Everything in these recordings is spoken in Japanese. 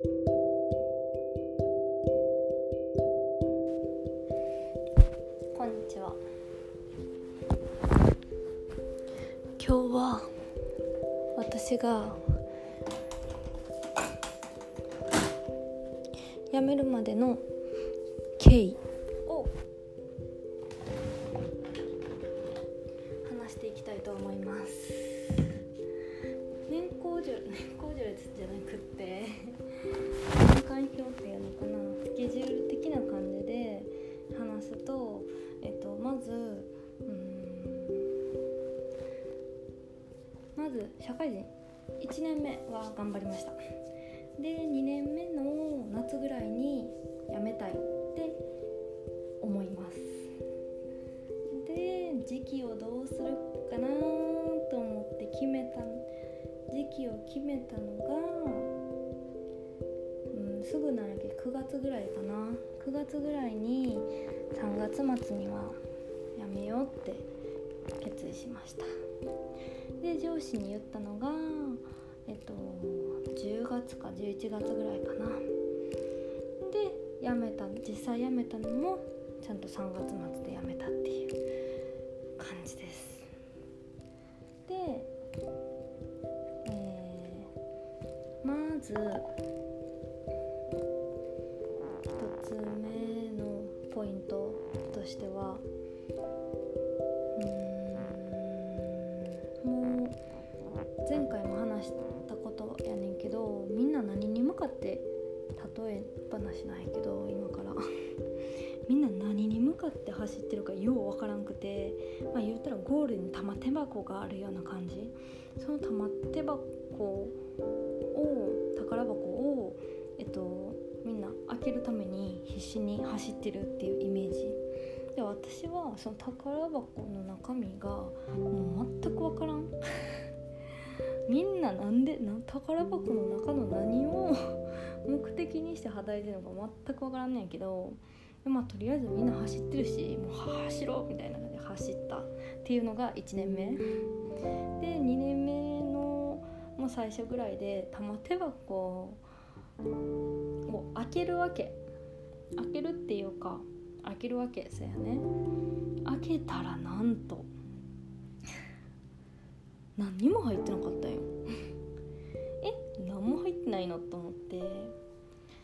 こんにちは。今日は私が辞めるまでの経緯頑張りました。で2年目の夏ぐらいに辞めたいって思います。で時期をどうするかなと思って決めた時期を決めたのが、うん、すぐなんやけ9月ぐらいかな。9月ぐらいに3月末には辞めようって決意しました。で上司に言ったのがえっと10月か11月ぐらいかな。で辞めた実際辞めたのもちゃんと3月末で辞めたっていう感じです。で、えー、まず1つ目のポイントとしてはえ話なんやけど今から。みんな何に向かって走ってるかようわからんくて、まあ、言ったらゴールに玉手箱があるような感じ。その玉手箱を宝箱を、えっと、みんな開けるために必死に走ってるっていうイメージ。で私はその宝箱の中身がもう全くわからん。みんななんでな宝箱の中の何を目的にして働いてるのか全く分からんねんけどまあとりあえずみんな走ってるしもう走ろうみたいな感じで走ったっていうのが1年目。で2年目のもう最初ぐらいで玉手箱を開けるわけ。開けるっていうか開けるわけですよね。開けたらなんと何にも入ってなかったよ。え何も入ってないの？と思って。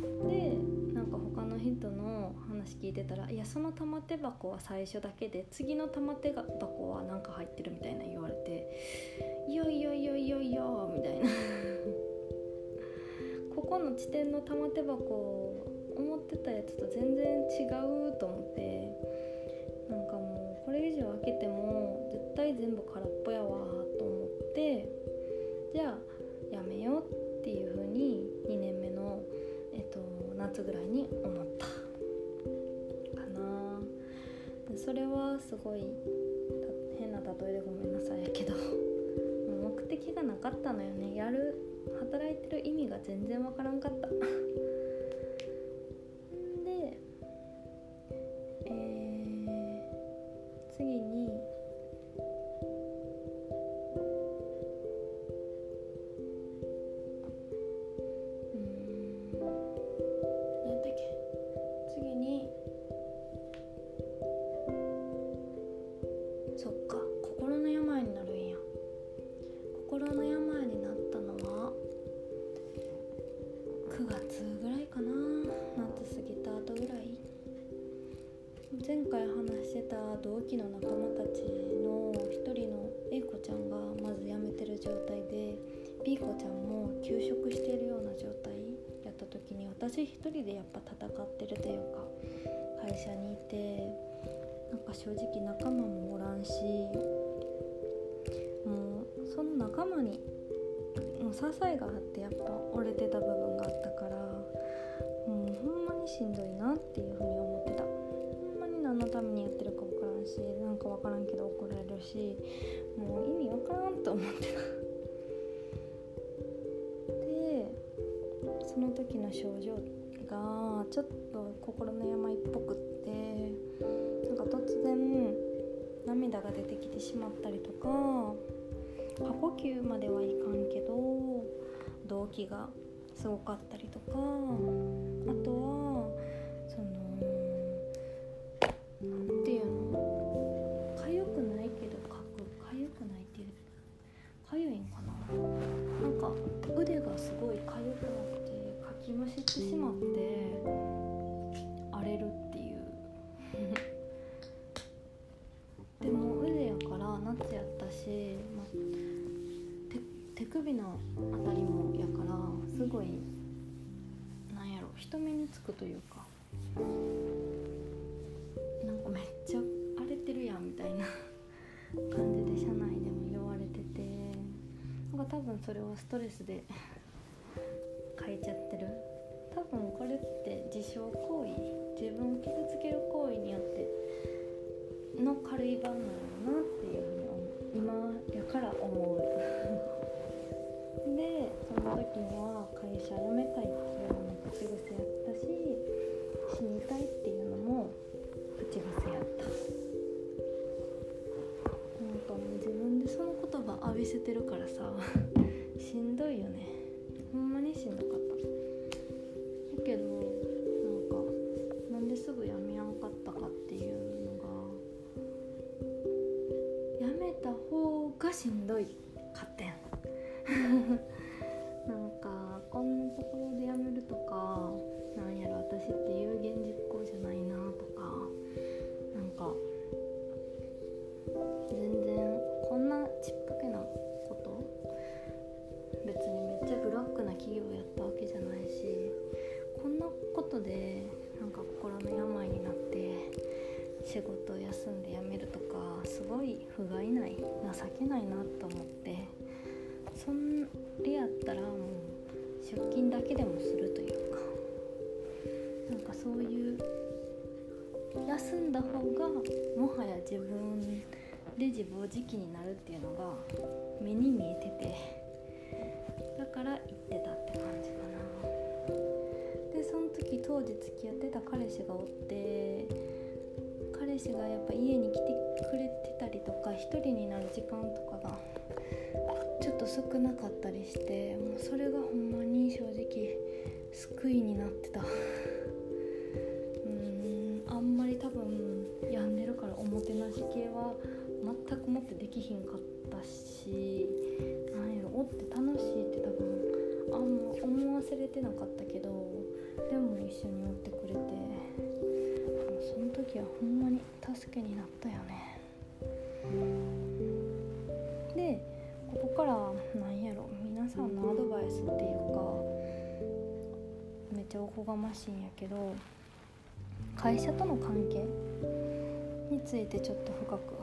でなんか他の人の話聞いてたら「いやその玉手箱は最初だけで次の玉手箱は何か入ってる」みたいな言われて「いやいやいやいやいや」みたいな。ここの地点の玉手箱思ってたやつと全然違うと思ってなんかもうこれ以上開けても絶対全部空っぽぐらいに思った。かな。それはすごい変な例えでごめんなさいやけど目的がなかったのよね。やる働いてる意味が全然わからんかった。仲間たちの一人の A 子ちゃんがまず辞めてる状態で B 子ちゃんも休職しているような状態やった時に私一人でやっぱ戦ってるというか会社にいてなんか正直仲間もおらんしもうその仲間にもう支えがあってやっぱ折れてた部分があったからもうほんまにしんどいなっていうしもう意味分からんと思ってた。でその時の症状がちょっと心の病っぽくってなんか突然涙が出てきてしまったりとか過呼吸まではいかんけど動悸がすごかったりとかあとは多分それをストレスで書いちゃってる。多分これって自傷行為自分を傷つける行為によっての軽い版なのなっていうふうに今やから思う。でその時には会社辞めたいっていうのも口癖やったし死にたいっていうのも口癖やった。浴びせてるからさ しんどいよね。ほんまにしんどかった。だけどなんかなんですぐやめやんかったかっていうのがやめた方がしんどい。っちゃブラックな企業をやったわけじゃないしこんなことでなんか心の病になって仕事を休んで辞めるとかすごい不甲斐ない情けないなと思ってそんれやったらもう出勤だけでもするというかなんかそういう休んだ方がもはや自分で自暴自棄になるっていうのが目に見えてて当時付き合ってた彼氏がおって彼氏がやっぱ家に来てくれてたりとか一人になる時間とかがちょっと少なかったりしてもうそれがほんまに正直救いになってた。うんあんまり多分病んでるからおもてなし系は全くもってできひんかったしなんやろおって楽しいって多分あんま思わせれてなかったけどでも一緒におってくれて。その時はほんまに助けになったよね。でここからなんやろ。皆さんのアドバイスっていうかめっちゃおこがましいんやけど会社との関係についてちょっと深く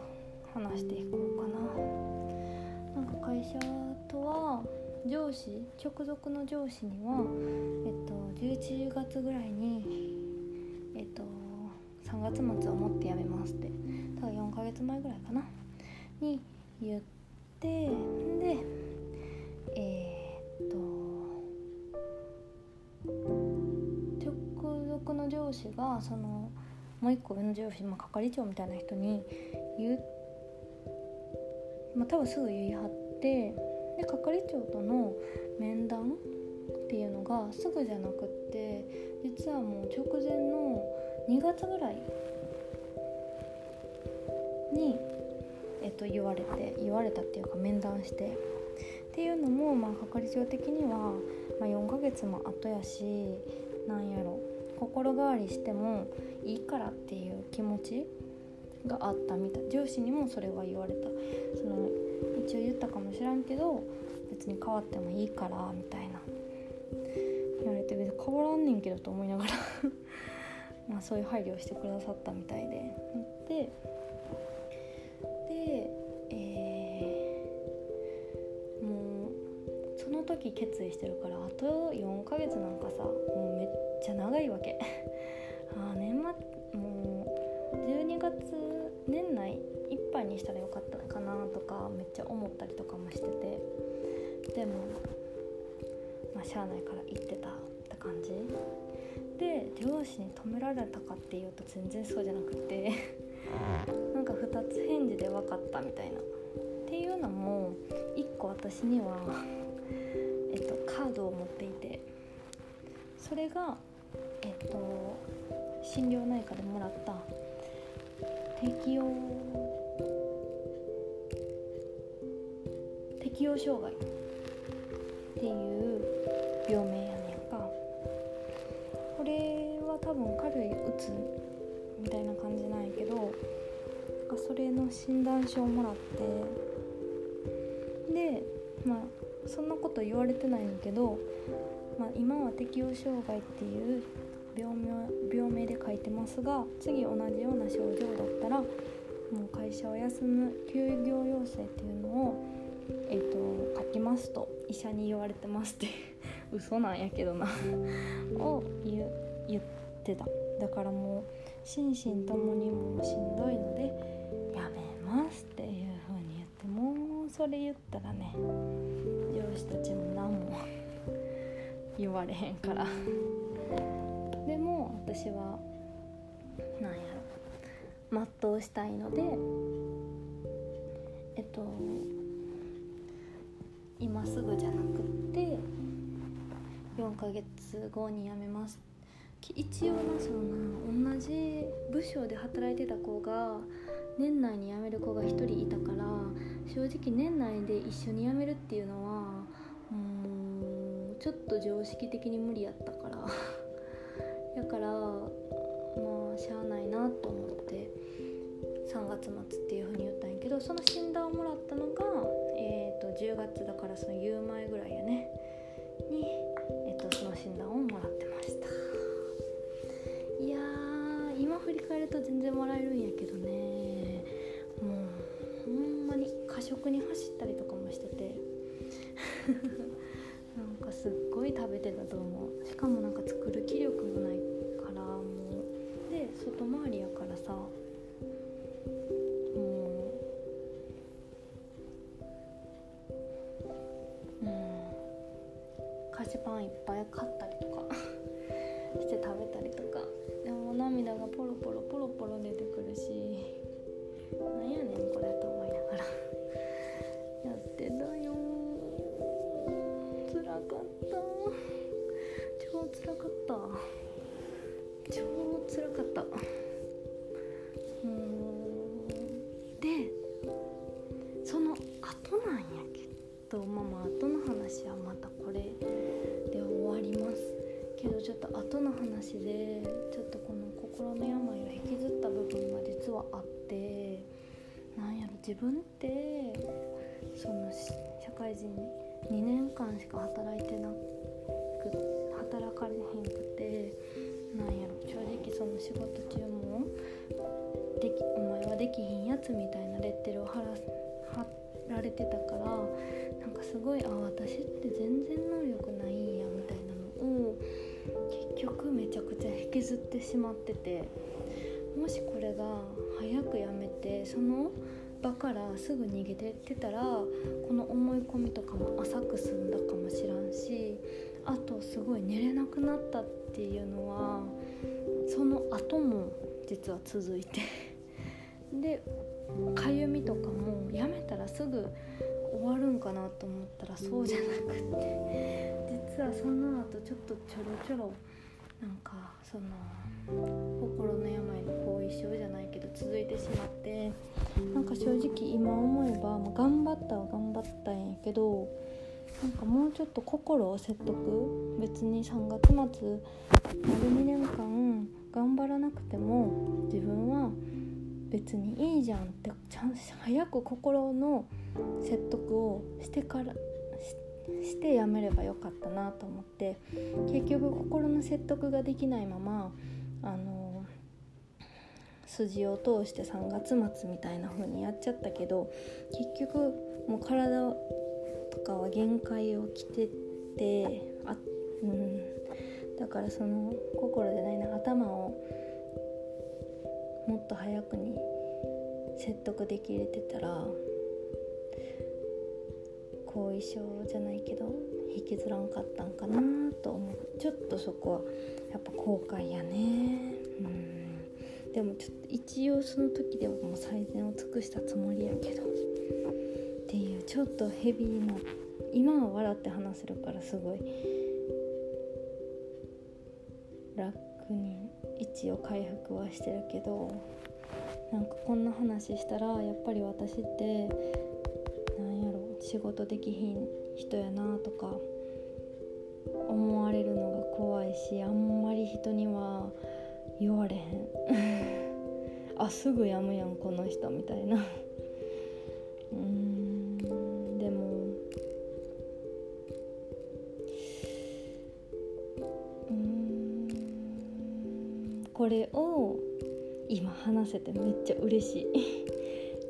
話していこうかな。なんか会社とは上司直属の上司には、えっと、11月ぐらいに、えっと、3月末をもって辞めますって。多分4ヶ月前ぐらいかな。に言ってでえー、っと直属の上司がそのもう一個上の上司、まあ、係長みたいな人に言うまあ多分すぐ言い張ってで係長との面談っていうのがすぐじゃなくって実はもう直前の2月ぐらいに、えっと、言われて言われたっていうか面談してっていうのも、まあ、係長的には、まあ、4ヶ月も後やしなんやろ心変わりしてもいいからっていう気持ちがあったみたい。上司にもそれは言われた。その一応言ったかもしらんけど別に変わってもいいからみたいな。言われて別に変わらんねんけどと思いながら まあそういう配慮をしてくださったみたいで。ででえー、もうその時決意してるからあと4ヶ月なんかさもうめっちゃ長いわけ。あ年末もう12月年内いっぱいにしたらよかったかなとかめっちゃ思ったりとかもしてて。でもまあしゃあないから行ってたって感じ。で上司に止められたかっていうと全然そうじゃなくて。なんか2つ返事で分かったみたいな。っていうのも1個私にはえっとカードを持っていて。それがえっと心療内科でもらった適応適応障害っていう病名やねんか。これは多分軽いうつみたいな感じなんやけどそれの診断書をもらってでまあそんなこと言われてないんやけど、まあ、今は適応障害っていう病名病名で書いてますが次同じような症状だったらもう会社を休む休業要請っていうのを、きますと医者に言われてますって 嘘なんやけどな を言言ってた。だからもう心身ともにもうしんどいのでやめますっていう風に言ってもうそれ言ったらね上司たちも何も 言われへんから。でも私は何やろ全うしたいのでえっと今すぐじゃなくって4ヶ月後に辞めます。一応なその同じ部署で働いてた子が年内に辞める子が1人いたから正直年内で一緒に辞めるっていうのはもうちょっと常識的に無理やったから。だからまあしゃあないなと思って3月末っていう風に言ったんやけどその診断をもらったのが、10月だからその言う前ぐらいやね。に、えーと、その診断をもらってました。いや今振り返ると全然笑えるんやけどね。もうほんまに過食に走ったりとかもしてて。なんかすっごい食べてたと思う。しかもなんか作る気力もないからもう。で外回りやからさ。ぱい買ったりとか して食べたりとか。でも涙がポロポロポロポロ出てくるし。なんやねんこれと思いながら。やってたよ。辛かった。超辛かった。超辛かった。うん。でその後なんやけど。まあまあ後の話はけどちょっと後の話でちょっとこの心の病を引きずった部分が実はあってなんやろ自分ってその社会人2年間しか働いてなく働かれへんくてなんやろ正直その仕事中もできお前はできひんやつみたいなレッテルを貼ら貼られてたからなんかすごいあ私って全然能力ちゃくちゃ引きずってしまっててもしこれが早くやめてその場からすぐ逃げてってたらこの思い込みとかも浅く済んだかもしらんしあとすごい寝れなくなったっていうのはその後も実は続いて。でかゆみとかもやめたらすぐ終わるんかなと思ったらそうじゃなくって実はその後ちょっとちょろちょろなんかその心の病の後遺症じゃないけど続いてしまってなんか正直今思えば、まあ、頑張ったは頑張ったんやけどなんかもうちょっと心を説得別に3月末丸2年間頑張らなくても自分は別にいいじゃんってちゃん早く心の説得をしてからしてやめればよかったなと思って結局心の説得ができないままあの筋を通して3月末みたいな風にやっちゃったけど結局もう体とかは限界をきててあ、うん、だからその心じゃないな頭をもっと早くに説得できれてたら後遺症じゃないけど引きずらんかったんかなと思う。ちょっとそこはやっぱ後悔やね。うん。でもちょっと一応その時ではもう最善を尽くしたつもりやけど。っていうちょっとヘビーな今は笑って話せるからすごい。楽に一応回復はしてるけど。なんかこんな話したらやっぱり私って仕事できひん人やなとか思われるのが怖いしあんまり人には言われへん。あすぐやむやんこの人みたいな。うんでもうんこれを今話せてめっちゃ嬉しい。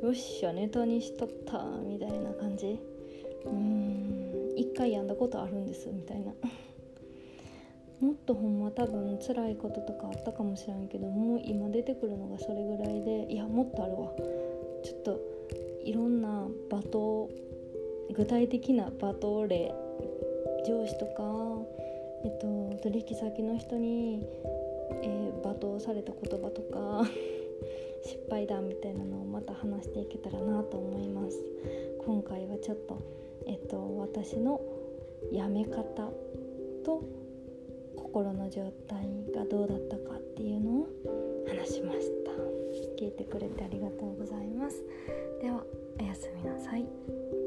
よっしゃネタにしとったみたいな感じ。うん一回やんだことあるんですみたいな。もっとほんま多分辛いこととかあったかもしれんけどもう今出てくるのがそれぐらいでいやもっとあるわ。ちょっといろんな罵倒具体的な罵倒例上司とか、えっと、取引先の人に、えー、罵倒された言葉とか 失敗談みたいなのをまた話していけたらなと思います。今回はちょっとえっと、私のやめ方と心の状態がどうだったかっていうのを話しました。聞いてくれてありがとうございます。ではおやすみなさい。